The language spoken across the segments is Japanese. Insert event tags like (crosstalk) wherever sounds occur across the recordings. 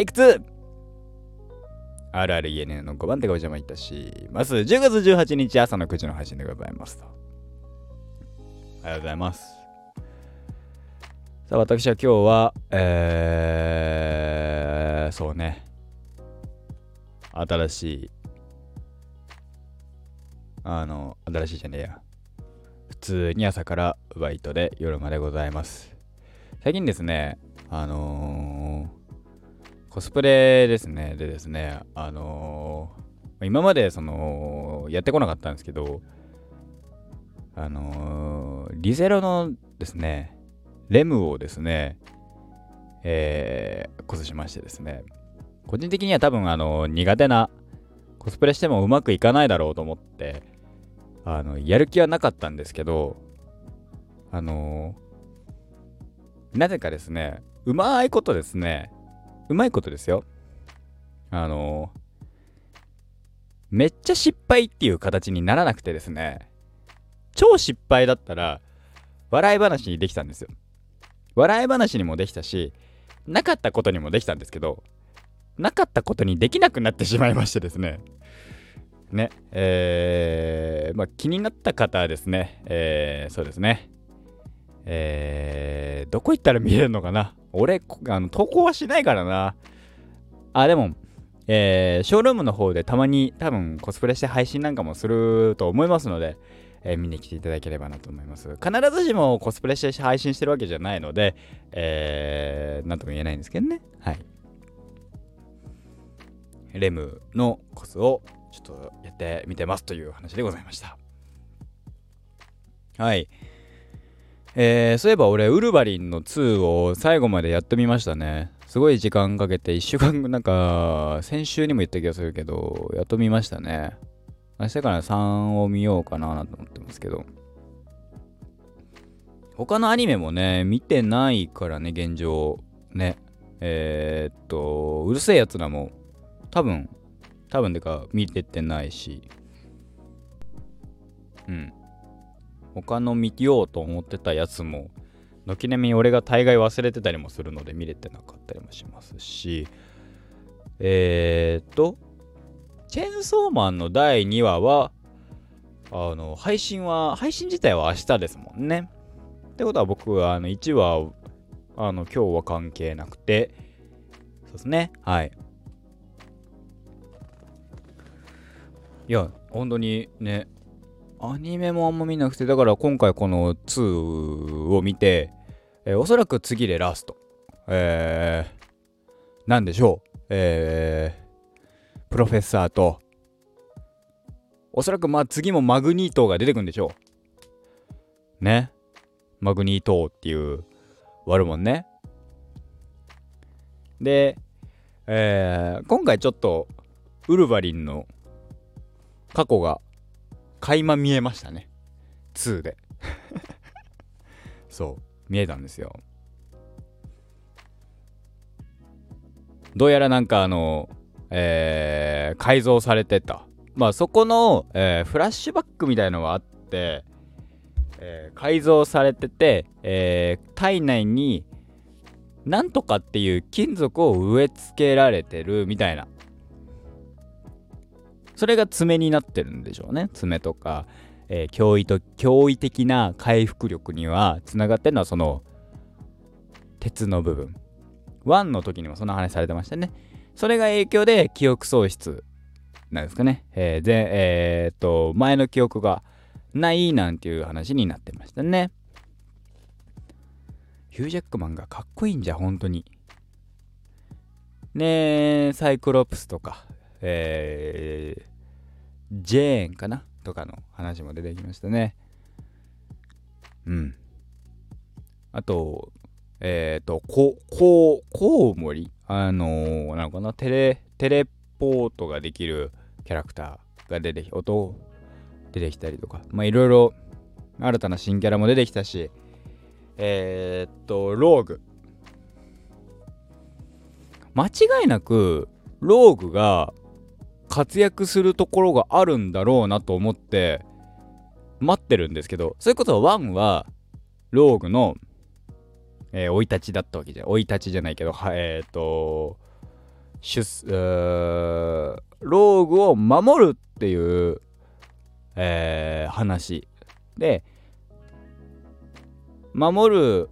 テイク 2! RRENN の5番手がお邪魔いたします。10月18日朝の9時の配信でございますと。ありがとうございます。さあ、私は今日は、えー、そうね。新しい、あの、新しいじゃねえや。普通に朝からバイトで夜までございます。最近ですね、あのー、コスプレですね、でですね、あのー、今までその、やってこなかったんですけど、あのー、リゼロのですね、レムをですね、えー、コスしましてですね、個人的には多分あの、苦手な、コスプレしてもうまくいかないだろうと思って、あの、やる気はなかったんですけど、あのー、なぜかですね、うまいことですね、うまいことですよ。あの、めっちゃ失敗っていう形にならなくてですね、超失敗だったら、笑い話にできたんですよ。笑い話にもできたし、なかったことにもできたんですけど、なかったことにできなくなってしまいましてですね。ね、えー、まあ、気になった方はですね、えー、そうですね、えー、どこ行ったら見れるのかな？俺、あの投稿はしないからな。あ、でも、えー、ショールームの方でたまに多分コスプレして配信なんかもすると思いますので、えー、見に来ていただければなと思います。必ずしもコスプレして配信してるわけじゃないので、えー、なんとも言えないんですけどね。はい。レムのコスをちょっとやってみてますという話でございました。はい。えー、そういえば俺、ウルヴァリンの2を最後までやってみましたね。すごい時間かけて、1週間、なんか、(laughs) 先週にも言った気がするけど、やっと見ましたね。明日から3を見ようかなと思ってますけど。他のアニメもね、見てないからね、現状。ね。えー、っと、うるせえやつらも、多分、多分でか見ててないしうん他の見ようと思ってたやつも軒並み俺が大概忘れてたりもするので見れてなかったりもしますし。えー、っとチェーンソーマンの第2話はあの配信は配信自体は明日ですもんね。ってことは僕はあの1話あの今日は関係なくて。そうですね。はい。いや、本当にね、アニメもあんま見なくて、だから今回この2を見て、えー、おそらく次でラスト。えー、なんでしょう。えー、プロフェッサーと、おそらくまあ次もマグニートが出てくるんでしょう。ね。マグニートっていう悪もんね。で、えー、今回ちょっとウルヴァリンの過去が垣間見えましたね。2で。そう。見えたんですよ。どうやらなんかあのえー、改造されてた。まあそこの、えー、フラッシュバックみたいのがあって、えー、改造されてて、えー、体内になんとかっていう金属を植え付けられてるみたいな。それが爪になってるんでしょうね。爪とか、えー、驚異と驚異的な回復力にはつながってるのはその鉄の部分。1の時にもそんな話されてましたね。それが影響で記憶喪失なんですかね。えー、でえー、っと前の記憶がないなんていう話になってましたね。ヒュージャックマンがかっこいいんじゃ本当に。ねえサイクロプスとか。えー、ジェーンかなとかの話も出てきましたね。うん。あと、えっ、ー、と、こ、こう、コウモリ？あのー、なのかな？テレ、テレポートができるキャラクターが出てき、音出てきたりとか、まあいろいろ新たな新キャラも出てきたし、えー、っと、ローグ。間違いなく、ローグが活躍するところがあるんだろうなと思って待ってるんですけどそういうことは1はローグの生、えー、い立ちだったわけじゃ生い立ちじゃないけどはえっ、ー、と出ローグを守るっていう、えー、話。で守る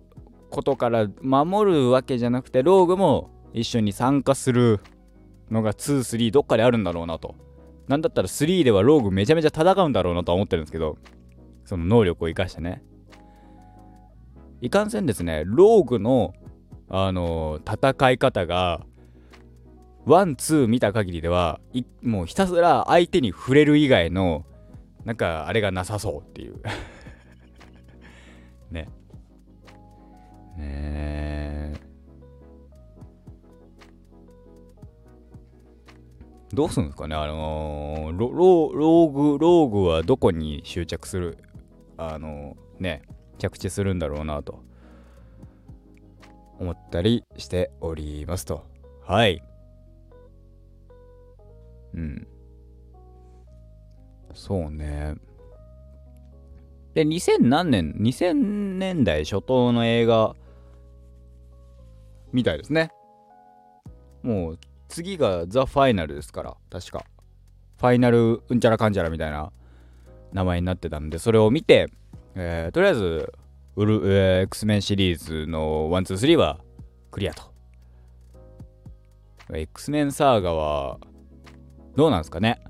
ことから守るわけじゃなくてローグも一緒に参加するのが23どっかであるんだろうなと。なんだったら3ではローグめちゃめちゃ戦うんだろうなとは思ってるんですけどその能力を生かしてね。いかんせんですねローグのあのー、戦い方がワンツー見た限りではもうひたすら相手に触れる以外のなんかあれがなさそうっていう。(laughs) ね。ねえどうするんですかね？あのー、ロローグローグはどこに執着する？あのー、ね着地するんだろうなと。思ったりしておりますと。はい。うん。そうね。で2000何年2000年代初頭の映画みたいですね。もう次がザ・ファイナルですから確かファイナルうんちゃらかんちゃらみたいな名前になってたんでそれを見てえー、とりあえず、ウル、えー、X-Men シリーズの1、2、3はクリアと。X-Men サーガは、どうなんですかね？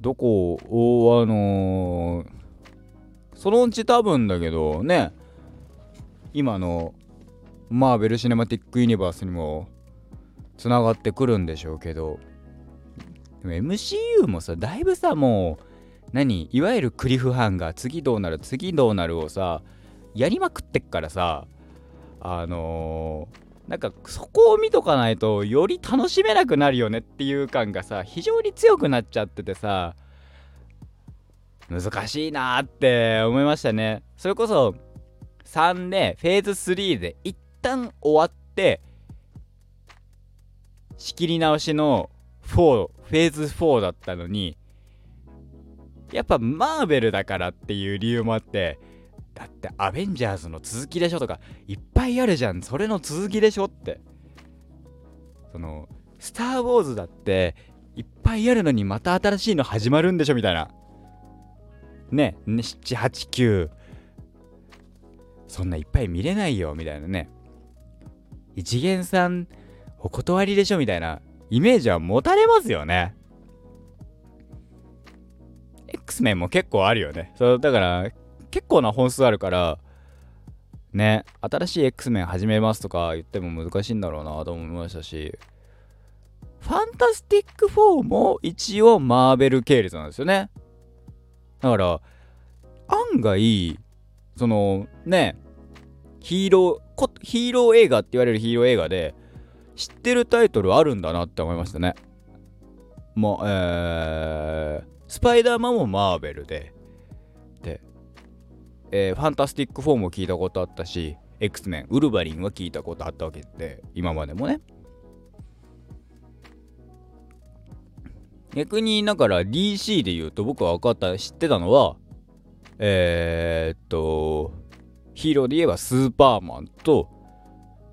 どこを、あのー、そのうち多分だけどね、今のマーベル・シネマティック・ユニバースにもつながってくるんでしょうけど、MCU もさ、だいぶさ、もう、何いわゆるクリフハンガー次どうなる次どうなるをさやりまくってっからさあのー、なんかそこを見とかないとより楽しめなくなるよねっていう感がさ非常に強くなっちゃっててさ難しいなって思いましたね。それこそ3でフェーズ3で一旦終わって仕切り直しの4フェーズ4だったのにやっぱマーベルだからっていう理由もあってだってアベンジャーズの続きでしょとかいっぱいあるじゃんそれの続きでしょって。そのスター・ウォーズだっていっぱいあるのにまた新しいの始まるんでしょみたいな。ね789そんないっぱい見れないよみたいなね。一元さんお断りでしょみたいなイメージは持たれますよね X メンも結構あるよね。そう、だから、結構な本数あるから、ね、新しい X メン始めますとか言っても難しいんだろうなと思いましたし、ファンタスティック4も一応マーベル系列なんですよね。だから、案外、その、ね、ヒーロー、ヒーロー映画って言われるヒーロー映画で、知ってるタイトルあるんだなって思いましたね。もう、えー、スパイダーマンもマーベルで、で、えー、ファンタスティック4も聞いたことあったし、X メン、ウルヴァリンは聞いたことあったわけで、今までもね。逆に、だから DC で言うと僕は分かった、知ってたのは、えー、っと、ヒーローで言えばスーパーマンと、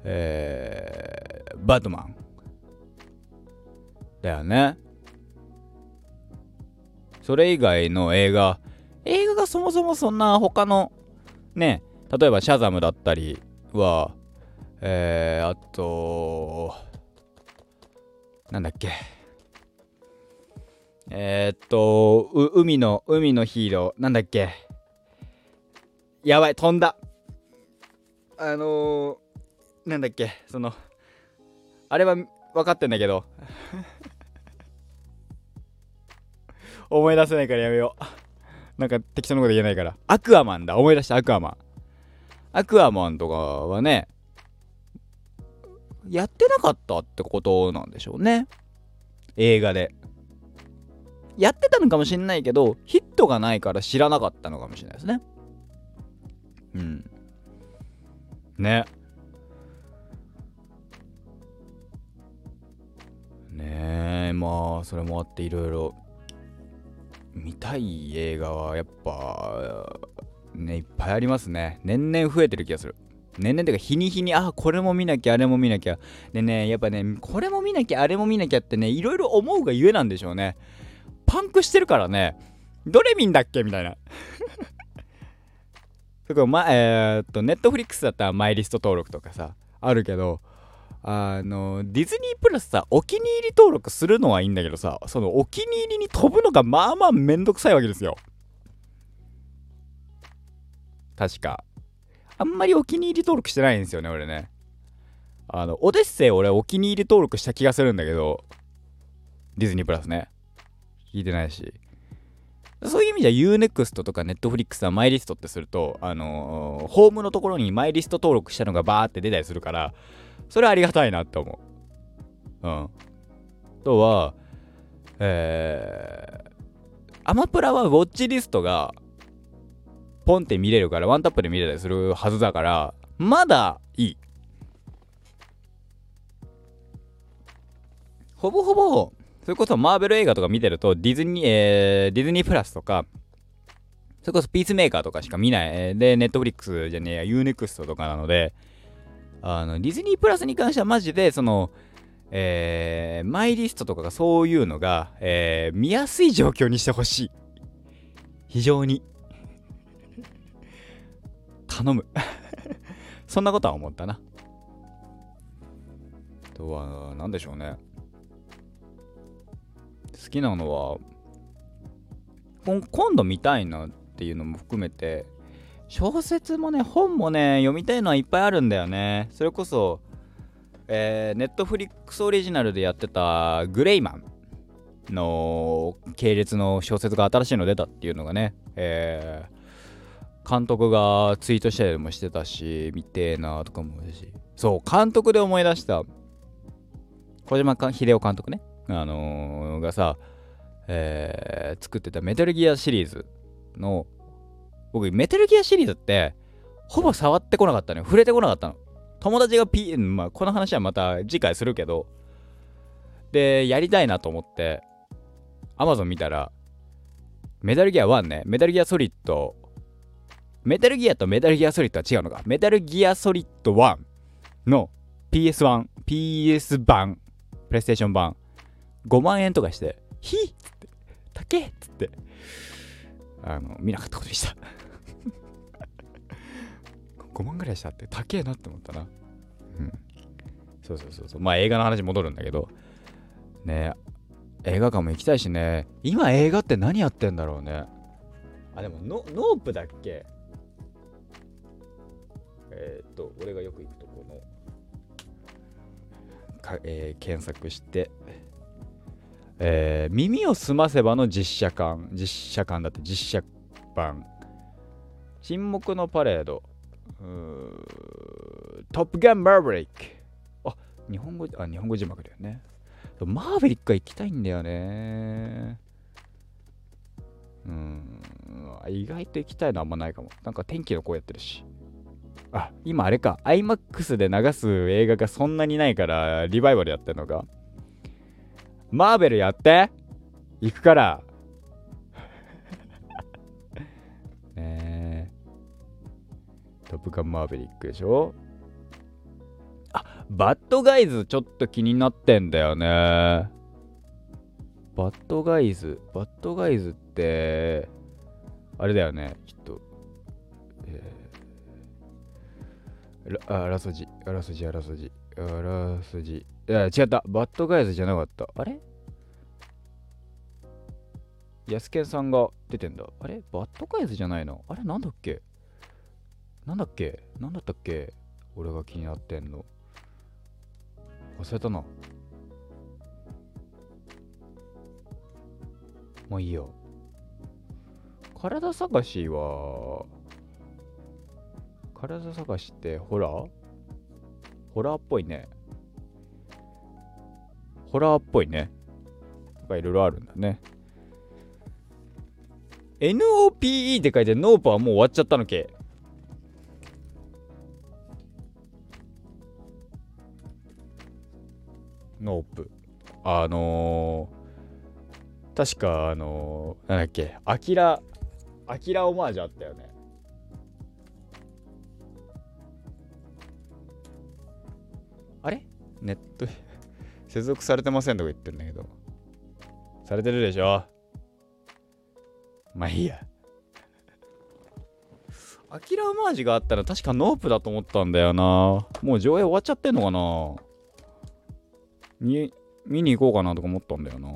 えー、バットマン。だよね。それ以外の映画、映画がそもそもそんな他の、ね、例えばシャザムだったりは、えー、あと、なんだっけ。えー、っと、海の、海のヒーロー、なんだっけ。やばい、飛んだ。あのー、なんだっけ、その、あれは分かってんだけど (laughs) 思い出せないからやめよう。なんか適当なこと言えないから。アクアマンだ。思い出したアクアマン。アクアマンとかはね、やってなかったってことなんでしょうね。映画で。やってたのかもしんないけど、ヒットがないから知らなかったのかもしれないですね。うん。ね。ねえ、まあ、それもあっていろいろ見たい映画はやっぱねいっぱいありますね。年々増えてる気がする。年々てか日に日にあこれも見なきゃあれも見なきゃ。でねやっぱねこれも見なきゃあれも見なきゃってねいろいろ思うがゆえなんでしょうね。パンクしてるからね。どれ見んだっけみたいな。(laughs) そこまえー、っとネットフリックスだったらマイリスト登録とかさあるけどあのディズニープラスさお気に入り登録するのはいいんだけどさそのお気に入りに飛ぶのがまあまあめんどくさいわけですよ。確か。あんまりお気に入り登録してないんですよね俺ね。あのオデッセイ俺お気に入り登録した気がするんだけどディズニープラスね。聞いてないし。そういう意味じゃ UNEXT とか Netflix はマイリストってすると、あのー、ホームのところにマイリスト登録したのがバーって出たりするから、それはありがたいなって思う。うん。あとは、えー、アマプラはウォッチリストがポンって見れるから、ワンタップで見れたりするはずだから、まだいい。ほぼほぼそれこそマーベル映画とか見てると、ディズニー、えー、ディズニープラスとか、それこそピースメーカーとかしか見ない。で、ネットフリックスじゃねえや、ユーネクストとかなので、あの、ディズニープラスに関してはマジで、その、えー、マイリストとかがそういうのが、えー、見やすい状況にしてほしい。非常に。頼むそんなことは思ったな。とは、何でしょうね。好きなのは今度見たいなっていうのも含めて小説もね本もね読みたいのはいっぱいあるんだよね。それこそえー、ネットフリックスオリジナルでやってたグレイマンの系列の小説が新しいの出たっていうのがね、えー、監督がツイートしたりもしてたし見てえなとかもし。そう監督で思い出した。小島秀夫監督ね。あのー、がさ、えー、作ってたメタルギアシリーズの、僕、メタルギアシリーズって、ほぼ触ってこなかったのよ。触れてこなかったの。友達が P、まあ、この話はまた次回するけど、で、やりたいなと思って、Amazon 見たら、メタルギア1ね、メタルギアソリッド、メタルギアとメタルギアソリッドは違うのか。メタルギアソリッド1の PS1、PS 版、プレイステーション版5万円とかして、ひっつって、高えっつって、あの、見なかったことでした (laughs) 5万ぐらいしたって高えなって思ったな。うん。そうそうそうそう。まあ映画の話戻るんだけど、ね映画館も行きたいしね、今映画って何やってんだろうね。あ、でもノ、ノープだっけ？えー、っと、俺がよく行くところの、かえー、検索して、えー、耳をすませばの実写版、実写版だって実写版。沈黙のパレード。トップガンマーヴェリック。あ、日本語、あ、日本語字幕だよね。マーヴェリックは行きたいんだよね。うん。意外と行きたいのはあんまないかも。なんか天気の子やってるし。あ、今あれか。IMAX で流す映画がそんなにないから、リバイバルやってんのか。マーベルやって行くから (laughs) ねえ。トップガンマーベリックでしょ？あ、バッドガイズちょっと気になってんだよね。バッドガイズ、バッドガイズって、あれだよね。ちょっと、えー、あ、あらすじ、あらすじ、あらすじ、あらすじ。いや、違った。バッドガイズじゃなかった。あれ？ヤスケンさんが出てんだ。あれ？バッドガイズじゃないの？あれ？なんだっけ？なんだっけ？なんだったっけ？俺が気になってんの。忘れたな。もういいよ。体探しは、体探しってホラー？ホラーっぽいね。ホラーっぽいね。いろいろあるんだね。NOPE って書いて NOPE はもう終わっちゃったのけ NOPE。あのー、確かあのー、なんだっけ、アキラ、アキラオマージュあったよね。あれ？ネット、接続されてませんとか言ってんだけど。されてるでしょ？まあいいや。アキラマージがあったら確かノープだと思ったんだよな。もう上映終わっちゃってんのかな？見、見に行こうかなとか思ったんだよな。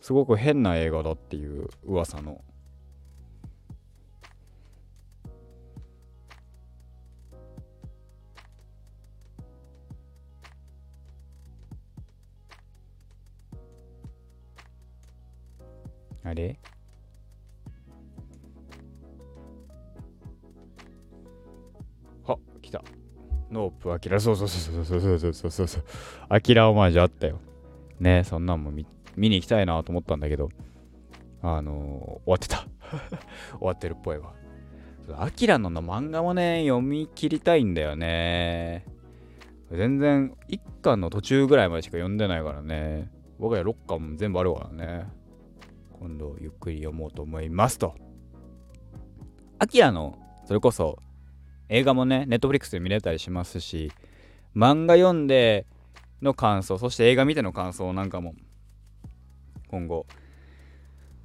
すごく変な映画だっていう噂の。あれ？あ、来た。ノープ、アキラ、そうそうそうそうそうそうそうそうそう。アキラオマージュあったよ。ねそんなんも見見に行きたいなと思ったんだけど、あのー、終わってた。(laughs) 終わってるっぽいわ。アキラのの漫画もね、読み切りたいんだよね。全然、1巻の途中ぐらいまでしか読んでないからね。僕は6巻も全部あるからね。今度ゆっくり読もうと思いますと。アキラの、それこそ映画もね、ネットフリックスで見れたりしますし、漫画読んでの感想、そして映画見ての感想なんかも、今後、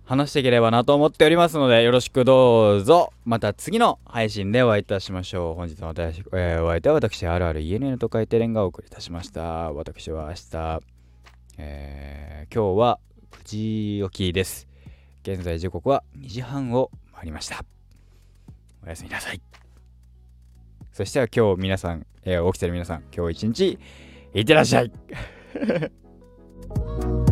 話していければなと思っておりますので、よろしくどうぞ。また次の配信でお会いいたしましょう。本日の私、えー、お相手は私、あるある ENN と書いてレンガをお送りいたしました。私は明日、えー、今日は9時起きです。現在時刻は2時半を回りました。おやすみなさい。そしては今日皆さん、えー、起きてる皆さん、今日一日、いってらっしゃい (laughs)